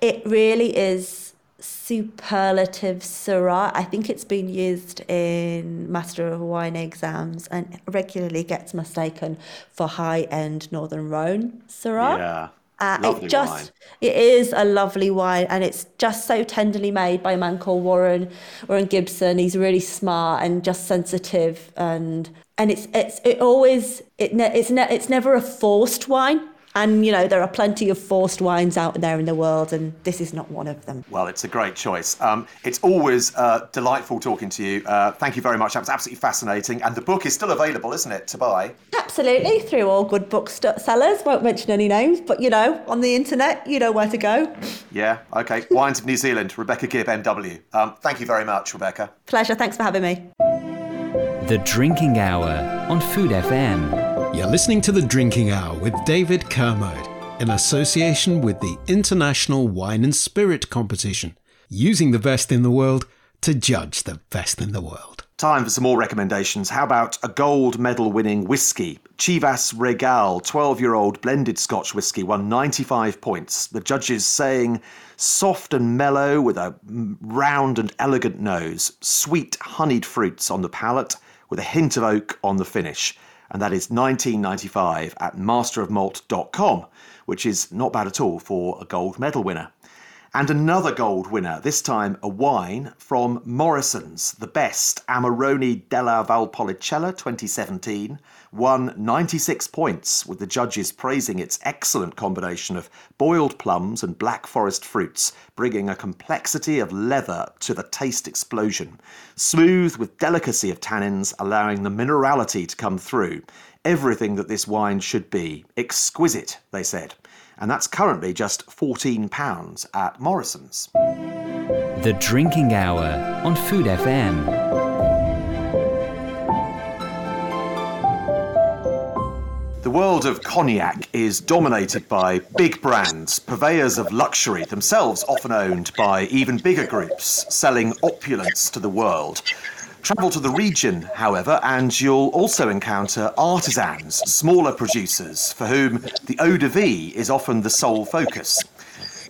Speaker 5: it really is superlative Syrah. I think it's been used in Master of Wine exams and regularly gets mistaken for high-end Northern Rhone Syrah.
Speaker 3: Yeah.
Speaker 5: Uh, it just wine. it is a lovely wine and it's just so tenderly made by a man called Warren Warren Gibson. He's really smart and just sensitive and and it's it's it always it ne- it's ne- it's never a forced wine. And, you know, there are plenty of forced wines out there in the world, and this is not one of them.
Speaker 3: Well, it's a great choice. Um, it's always uh, delightful talking to you. Uh, thank you very much. That was absolutely fascinating. And the book is still available, isn't it, to buy?
Speaker 5: Absolutely, through all good booksellers. Won't mention any names, but, you know, on the internet, you know where to go.
Speaker 3: Yeah, okay. Wines of New Zealand, Rebecca Gibb, MW. Um, thank you very much, Rebecca.
Speaker 5: Pleasure. Thanks for having me.
Speaker 1: The Drinking Hour on Food FM.
Speaker 2: You're listening to The Drinking Hour with David Kermode in association with the International Wine and Spirit Competition, using the best in the world to judge the best in the world.
Speaker 3: Time for some more recommendations. How about a gold medal winning whisky? Chivas Regal, 12 year old blended Scotch whisky, won 95 points. The judges saying soft and mellow with a round and elegant nose, sweet honeyed fruits on the palate, with a hint of oak on the finish and that is 1995 at masterofmalt.com, which is not bad at all for a gold medal winner. And another gold winner, this time a wine from Morrison's, the best Amarone della Valpolicella 2017, won 96 points, with the judges praising its excellent combination of boiled plums and black forest fruits, bringing a complexity of leather to the taste explosion. Smooth with delicacy of tannins, allowing the minerality to come through. Everything that this wine should be. Exquisite, they said and that's currently just £14 at Morrison's.
Speaker 1: The Drinking Hour on Food FM.
Speaker 3: The world of cognac is dominated by big brands, purveyors of luxury, themselves often owned by even bigger groups, selling opulence to the world. Travel to the region, however, and you'll also encounter artisans, smaller producers, for whom the eau de vie is often the sole focus.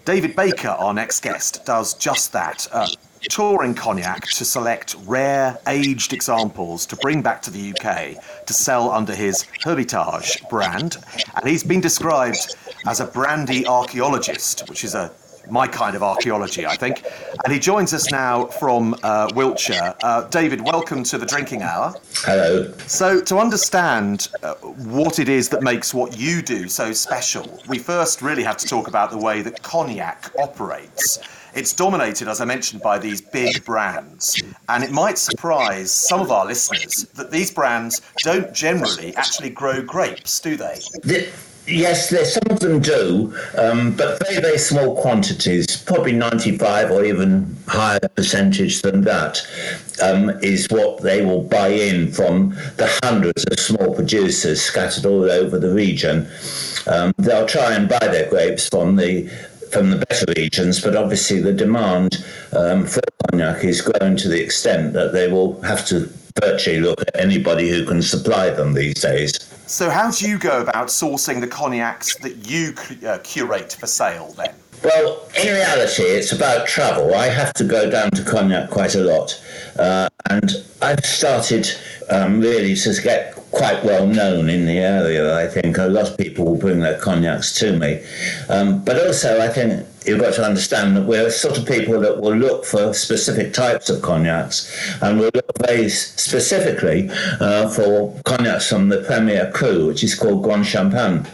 Speaker 3: David Baker, our next guest, does just that. Uh, touring cognac to select rare, aged examples to bring back to the UK to sell under his Hermitage brand. And he's been described as a brandy archaeologist, which is a my kind of archaeology, I think. And he joins us now from uh, Wiltshire. Uh, David, welcome to the Drinking Hour.
Speaker 6: Hello.
Speaker 3: So, to understand uh, what it is that makes what you do so special, we first really have to talk about the way that cognac operates. It's dominated, as I mentioned, by these big brands. And it might surprise some of our listeners that these brands don't generally actually grow grapes, do they?
Speaker 6: The, Yes, some of them do, um, but very, very small quantities, probably 95 or even higher percentage than that, um, is what they will buy in from the hundreds of small producers scattered all over the region. Um, they'll try and buy their grapes from the from the better regions, but obviously the demand um, for cognac is growing to the extent that they will have to virtually look at anybody who can supply them these days.
Speaker 3: So, how do you go about sourcing the cognacs that you uh, curate for sale then?
Speaker 6: Well, in reality, it's about travel. I have to go down to Cognac quite a lot. Uh, and I've started um, really to get quite well known in the area. I think a lot of people will bring their cognacs to me. Um, but also, I think you've got to understand that we're sort of people that will look for specific types of cognacs and we'll look very specifically uh, for cognacs from the Premier Cru, which is called Grande Champagne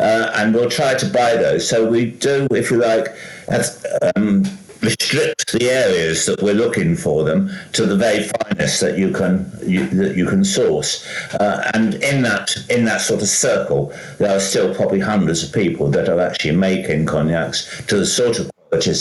Speaker 6: uh, and we'll try to buy those. So we do, if you like, have, um, restrict the areas that we're looking for them to the very finest that you can you, that you can source. Uh, and in that in that sort of circle, there are still probably hundreds of people that are actually making cognacs to the sort of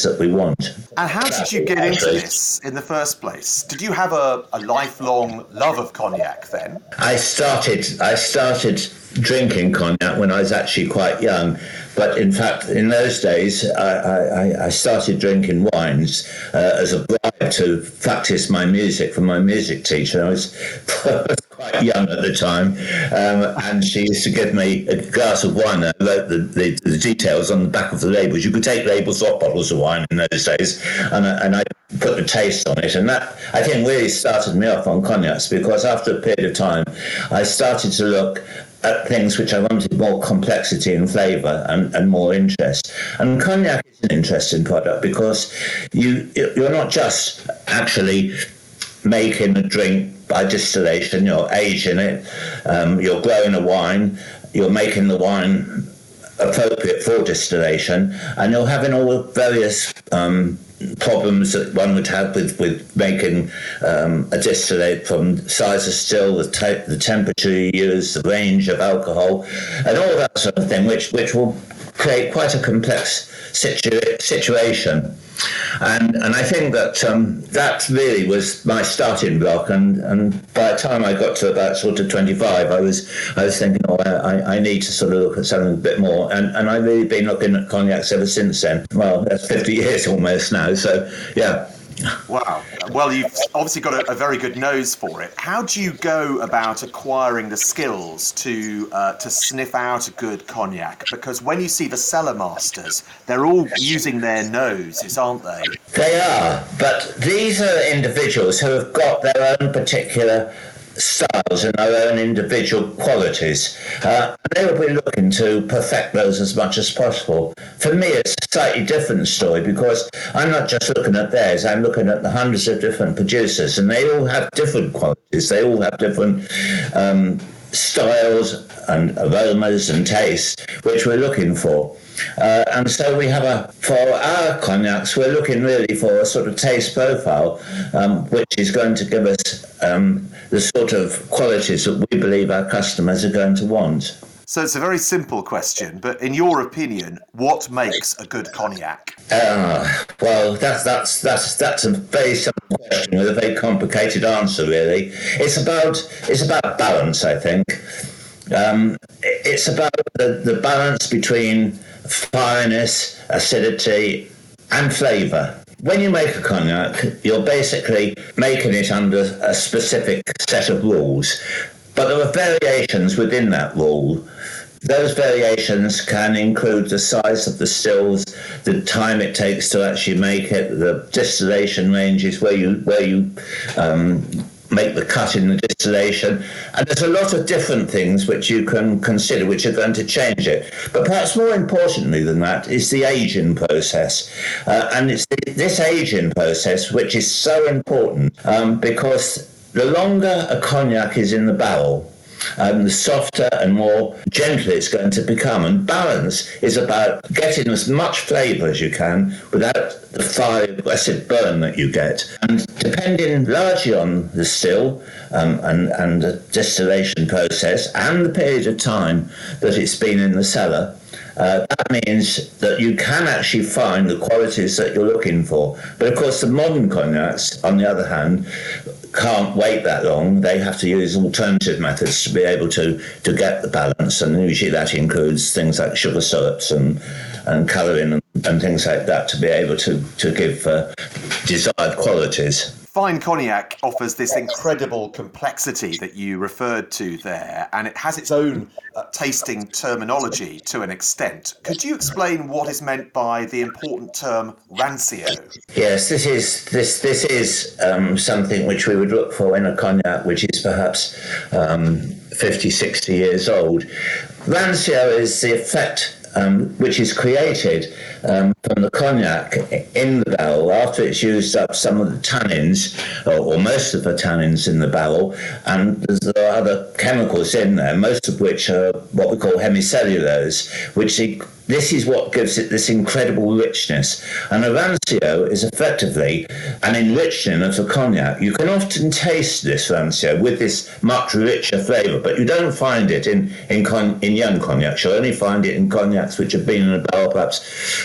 Speaker 6: that we want.
Speaker 3: And how did you get into this in the first place? Did you have a, a lifelong love of cognac then?
Speaker 6: I started I started drinking cognac when I was actually quite young. But in fact, in those days, I, I, I started drinking wines uh, as a bribe to practice my music for my music teacher. I was, quite young at the time, um, and she used to give me a glass of wine. I wrote the, the, the, details on the back of the labels. You could take labels off bottles of wine in those days, and, and I put the taste on it. And that, I think, really started me off on cognacs because after a period of time, I started to look at things which I wanted more complexity and flavour and, and more interest. And cognac is an interesting product because you you're not just actually making a drink by distillation, you're aging it, um, you're growing a wine, you're making the wine appropriate for distillation, and you're having all the various um, problems that one would have with, with making um, a distillate from size of still, the, type, the temperature you use, the range of alcohol, and all that sort of thing, which, which will create quite a complex situ- situation. And and I think that um, that really was my starting block. And, and by the time I got to about sort of 25, I was I was thinking, oh, I, I need to sort of look at something a bit more. And and I've really been looking at cognacs ever since then. Well, that's 50 years almost now. So yeah.
Speaker 3: Wow. Well, you've obviously got a, a, very good nose for it. How do you go about acquiring the skills to uh, to sniff out a good cognac? Because when you see the cellar masters, they're all using their noses, aren't they?
Speaker 6: They are, but these are individuals who have got their own particular styles and their own individual qualities. Uh, they will be looking to perfect those as much as possible. For me, it's a slightly different story because I'm not just looking at theirs, I'm looking at the hundreds of different producers, and they all have different qualities. They all have different. Um, styles and aromas and tastes which we're looking for. Uh, and so we have a, for our cognacs, we're looking really for a sort of taste profile, um, which is going to give us um, the sort of qualities that we believe our customers are going to want.
Speaker 3: So it's a very simple question, but in your opinion, what makes a good cognac?
Speaker 6: Uh, well, that's that's that's that's a very simple question with a very complicated answer. Really, it's about it's about balance. I think um, it's about the, the balance between fireness, acidity, and flavour. When you make a cognac, you're basically making it under a specific set of rules, but there are variations within that rule. Those variations can include the size of the stills, the time it takes to actually make it, the distillation ranges where you where you um, make the cut in the distillation. And there's a lot of different things which you can consider which are going to change it. But perhaps more importantly than that is the aging process. Uh, and it's this aging process which is so important um, because the longer a cognac is in the barrel, um, the softer and more gentle it's going to become. And balance is about getting as much flavour as you can without the fire aggressive burn that you get. And depending largely on the still um, and, and the distillation process and the period of time that it's been in the cellar, uh, that means that you can actually find the qualities that you're looking for. But of course, the modern cognacs, on the other hand, can't wait that long. They have to use alternative methods to be able to, to get the balance, and usually that includes things like sugar syrups and, and colouring and, and things like that to be able to, to give uh, desired qualities
Speaker 3: fine cognac offers this incredible complexity that you referred to there, and it has its own uh, tasting terminology to an extent. Could you explain what is meant by the important term rancio?
Speaker 6: Yes, this is this this is um, something which we would look for in a cognac which is perhaps um, 50, 60 years old. Rancio is the effect um, which is created um, from the cognac in the barrel after it's used up some of the tannins, or, or, most of the tannins in the barrel, and there are other chemicals in there, most of which are what we call hemicellulose, which this is what gives it this incredible richness. And a rancio is effectively an enriching of the cognac. You can often taste this rancio with this much richer flavour, but you don't find it in, in, con, in young cognacs. You'll only find it in cognacs which have been in a barrel perhaps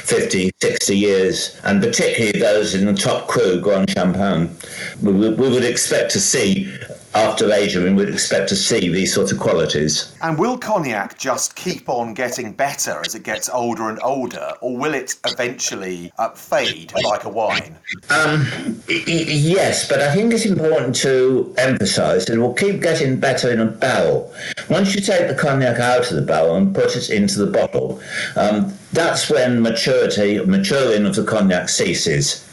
Speaker 6: 50, 60 years, and particularly those in the top cru, Grande Champagne. We, we would expect to see after aging, we would expect to see these sorts of qualities.
Speaker 3: And will cognac just keep on getting better as it gets older and older, or will it eventually uh, fade like a wine?
Speaker 6: Um, y- yes, but I think it's important to emphasise that it will keep getting better in a barrel. Once you take the cognac out of the barrel and put it into the bottle, um, that's when maturity, maturing of the cognac ceases.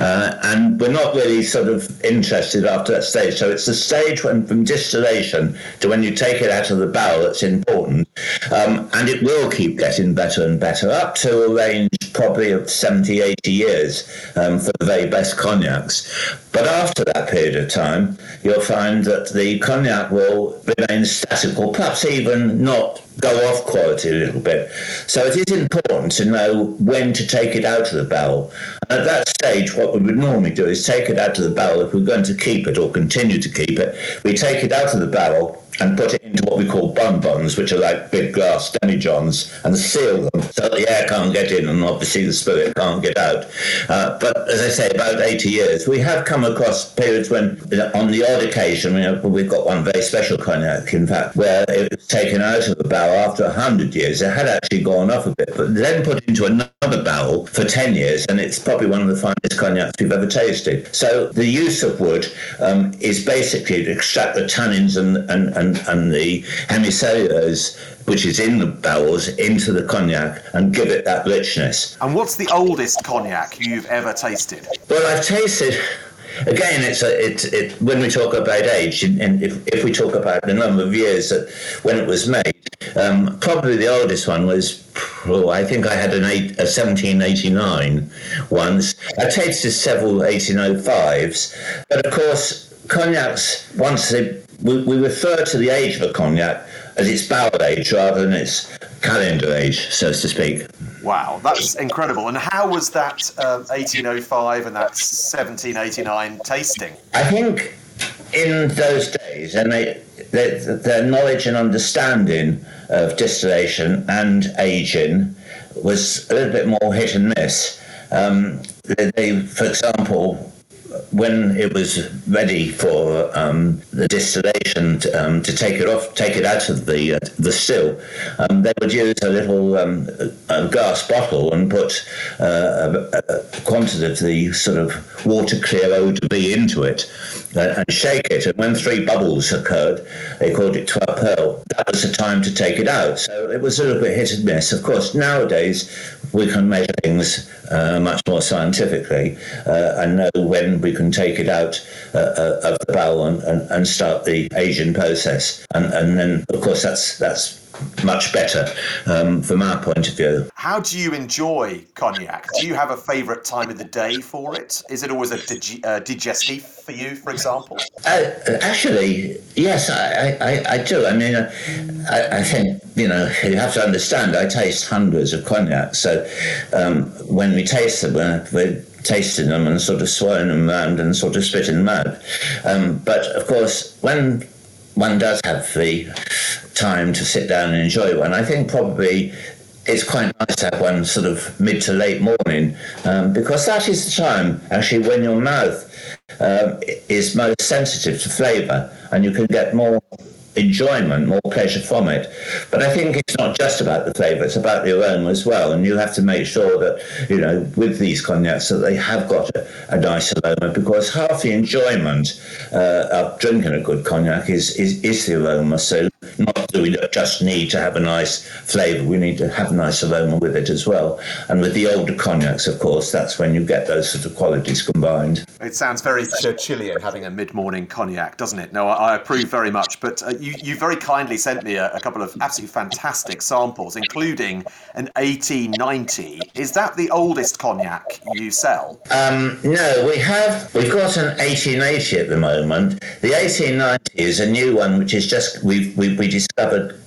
Speaker 6: Uh, and we're not really sort of interested after that stage. So it's the stage when, from distillation to when you take it out of the barrel, that's important. Um, and it will keep getting better and better up to a range probably of 70, 80 years um, for the very best cognacs. But after that period of time, you'll find that the cognac will remain static or perhaps even not go off quality a little bit. So it is important to know when to take it out of the barrel. And at that stage, what we would normally do is take it out of the barrel if we're going to keep it or continue to keep it. We take it out of the barrel and put it into what we call bonbons, which are like big glass demijohns, and seal them so the air can't get in and obviously the spirit can't get out. Uh, but as I say, about 80 years, we have come across periods when, on the odd occasion, you know, we've got one very special cognac, in fact, where it was taken out of the barrel after 100 years. It had actually gone off a bit, but then put into another barrel for 10 years, and it's probably one of the finest cognacs we've ever tasted. So the use of wood um, is basically to extract the tannins and, and, and and, and the hemicellulose, which is in the barrels, into the cognac and give it that richness.
Speaker 3: And what's the oldest cognac you've ever tasted?
Speaker 6: Well, I've tasted again, it's a, it, it, when we talk about age, and if, if we talk about the number of years that when it was made, um, probably the oldest one was, oh, I think I had an eight, a 1789 once. I tasted several 1805s, but of course, cognacs, once they we, we refer to the age of a cognac as its barrel age rather than its calendar age, so to speak.
Speaker 3: Wow, that's incredible. And how was that uh, 1805 and that 1789 tasting?
Speaker 6: I think in those days, and they, they, their knowledge and understanding of distillation and aging was a little bit more hit and miss. Um, they, they, for example, when it was ready for um, the distillation to, um, to, take it off, take it out of the uh, the still, um, they would use a little um, a glass bottle and put uh, a, a, quantity of the sort of water clear eau de into it and shake it. And when three bubbles occurred, they called it trois perles. That was the time to take it out. So it was a little bit hit and miss. Of course, nowadays we can measure things uh, much more scientifically uh, and know when we can take it out uh, uh, of the barrel and, and, and, start the aging process. And, and then, of course, that's that's much better um, from our point of view.
Speaker 3: How do you enjoy cognac? Do you have a favourite time of the day for it? Is it always a dig- uh, digestif for you, for example?
Speaker 6: Uh, actually, yes, I, I, I, do. I mean, uh, I, I, think, you know, you have to understand, I taste hundreds of cognac. So um, when we taste them, we're, we're tasting them and sort of swirling them around and sort of spitting them out. Um, but of course, when one does have the time to sit down and enjoy one, I think probably it's quite nice to have one sort of mid to late morning um, because that is the time actually when your mouth um, is most sensitive to flavour and you can get more enjoyment, more pleasure from it. But I think it's not just about the flavour, it's about the aroma as well. And you have to make sure that, you know, with these cognacs, that they have got a, a nice aroma because half the enjoyment uh, of drinking a good cognac is, is, is the aroma. So not do we just need to have a nice flavour, we need to have a nice aroma with it as well. And with the older cognacs, of course, that's when you get those sort of qualities combined.
Speaker 3: It sounds very Churchillian having a mid morning cognac, doesn't it? No, I, I approve very much. But uh, you, you very kindly sent me a, a couple of absolutely fantastic samples, including an 1890. Is that the oldest cognac you sell?
Speaker 6: Um, no, we have. We've got an 1880 at the moment. The 1890 is a new one, which is just we we, discovered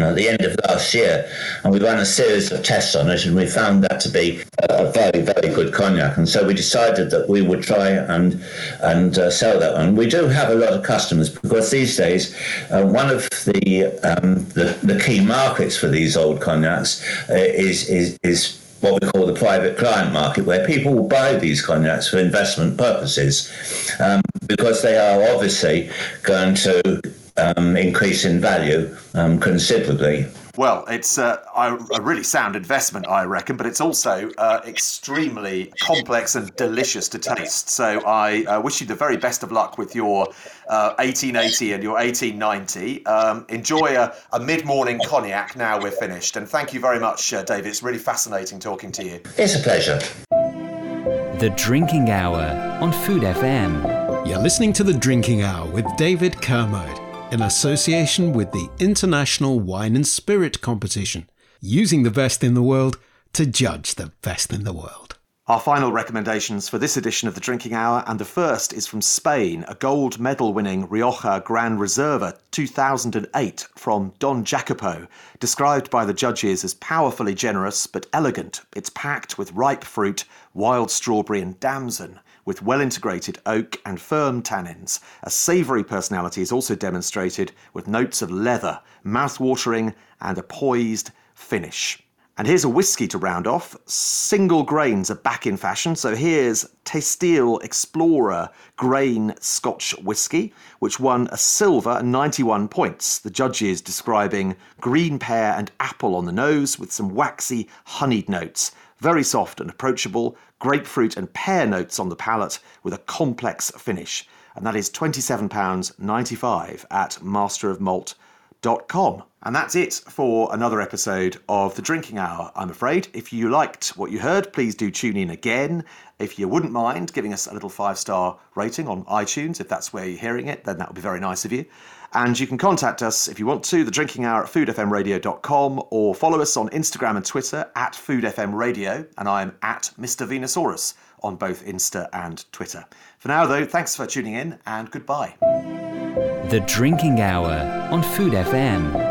Speaker 6: at the end of last year, and we ran a series of tests on it, and we found that to be a very, very good cognac. And so we decided that we would try and and uh, sell that one. We do have a lot of customers because these days, uh, one of the, um, the, the key markets for these old cognacs uh, is is is what we call the private client market, where people will buy these cognacs for investment purposes, um, because they are obviously going to um, increase in value um, considerably.
Speaker 3: Well, it's uh, a really sound investment, I reckon, but it's also uh, extremely complex and delicious to taste. So I uh, wish you the very best of luck with your 1880 uh, and your 1890. Um, enjoy a, a mid morning cognac now we're finished. And thank you very much, uh, David. It's really fascinating talking to you.
Speaker 6: It's a pleasure.
Speaker 1: The Drinking Hour on Food FM.
Speaker 2: You're listening to The Drinking Hour with David Kermode in association with the International Wine and Spirit Competition, using the best in the world to judge the best in the world.
Speaker 3: Our final recommendations for this edition of the Drinking Hour, and the first is from Spain, a gold medal winning Rioja Gran Reserva 2008 from Don Jacobo, described by the judges as powerfully generous but elegant. It's packed with ripe fruit, wild strawberry, and damson with well integrated oak and firm tannins. A savoury personality is also demonstrated with notes of leather, mouth-watering, and a poised finish. And here's a whiskey to round off. Single grains are back in fashion, so here's Tasteel Explorer Grain Scotch Whisky, which won a silver 91 points. The judges describing green pear and apple on the nose with some waxy honeyed notes. Very soft and approachable, grapefruit and pear notes on the palate with a complex finish. And that is £27.95 at masterofmalt.com. And that's it for another episode of The Drinking Hour, I'm afraid. If you liked what you heard, please do tune in again. If you wouldn't mind giving us a little five star rating on iTunes, if that's where you're hearing it, then that would be very nice of you. And you can contact us if you want to, the drinking hour at foodfmradio.com or follow us on Instagram and Twitter at foodfmradio. And I'm at Mr. Venusaurus on both Insta and Twitter. For now, though, thanks for tuning in and goodbye.
Speaker 1: The Drinking Hour on Food FM.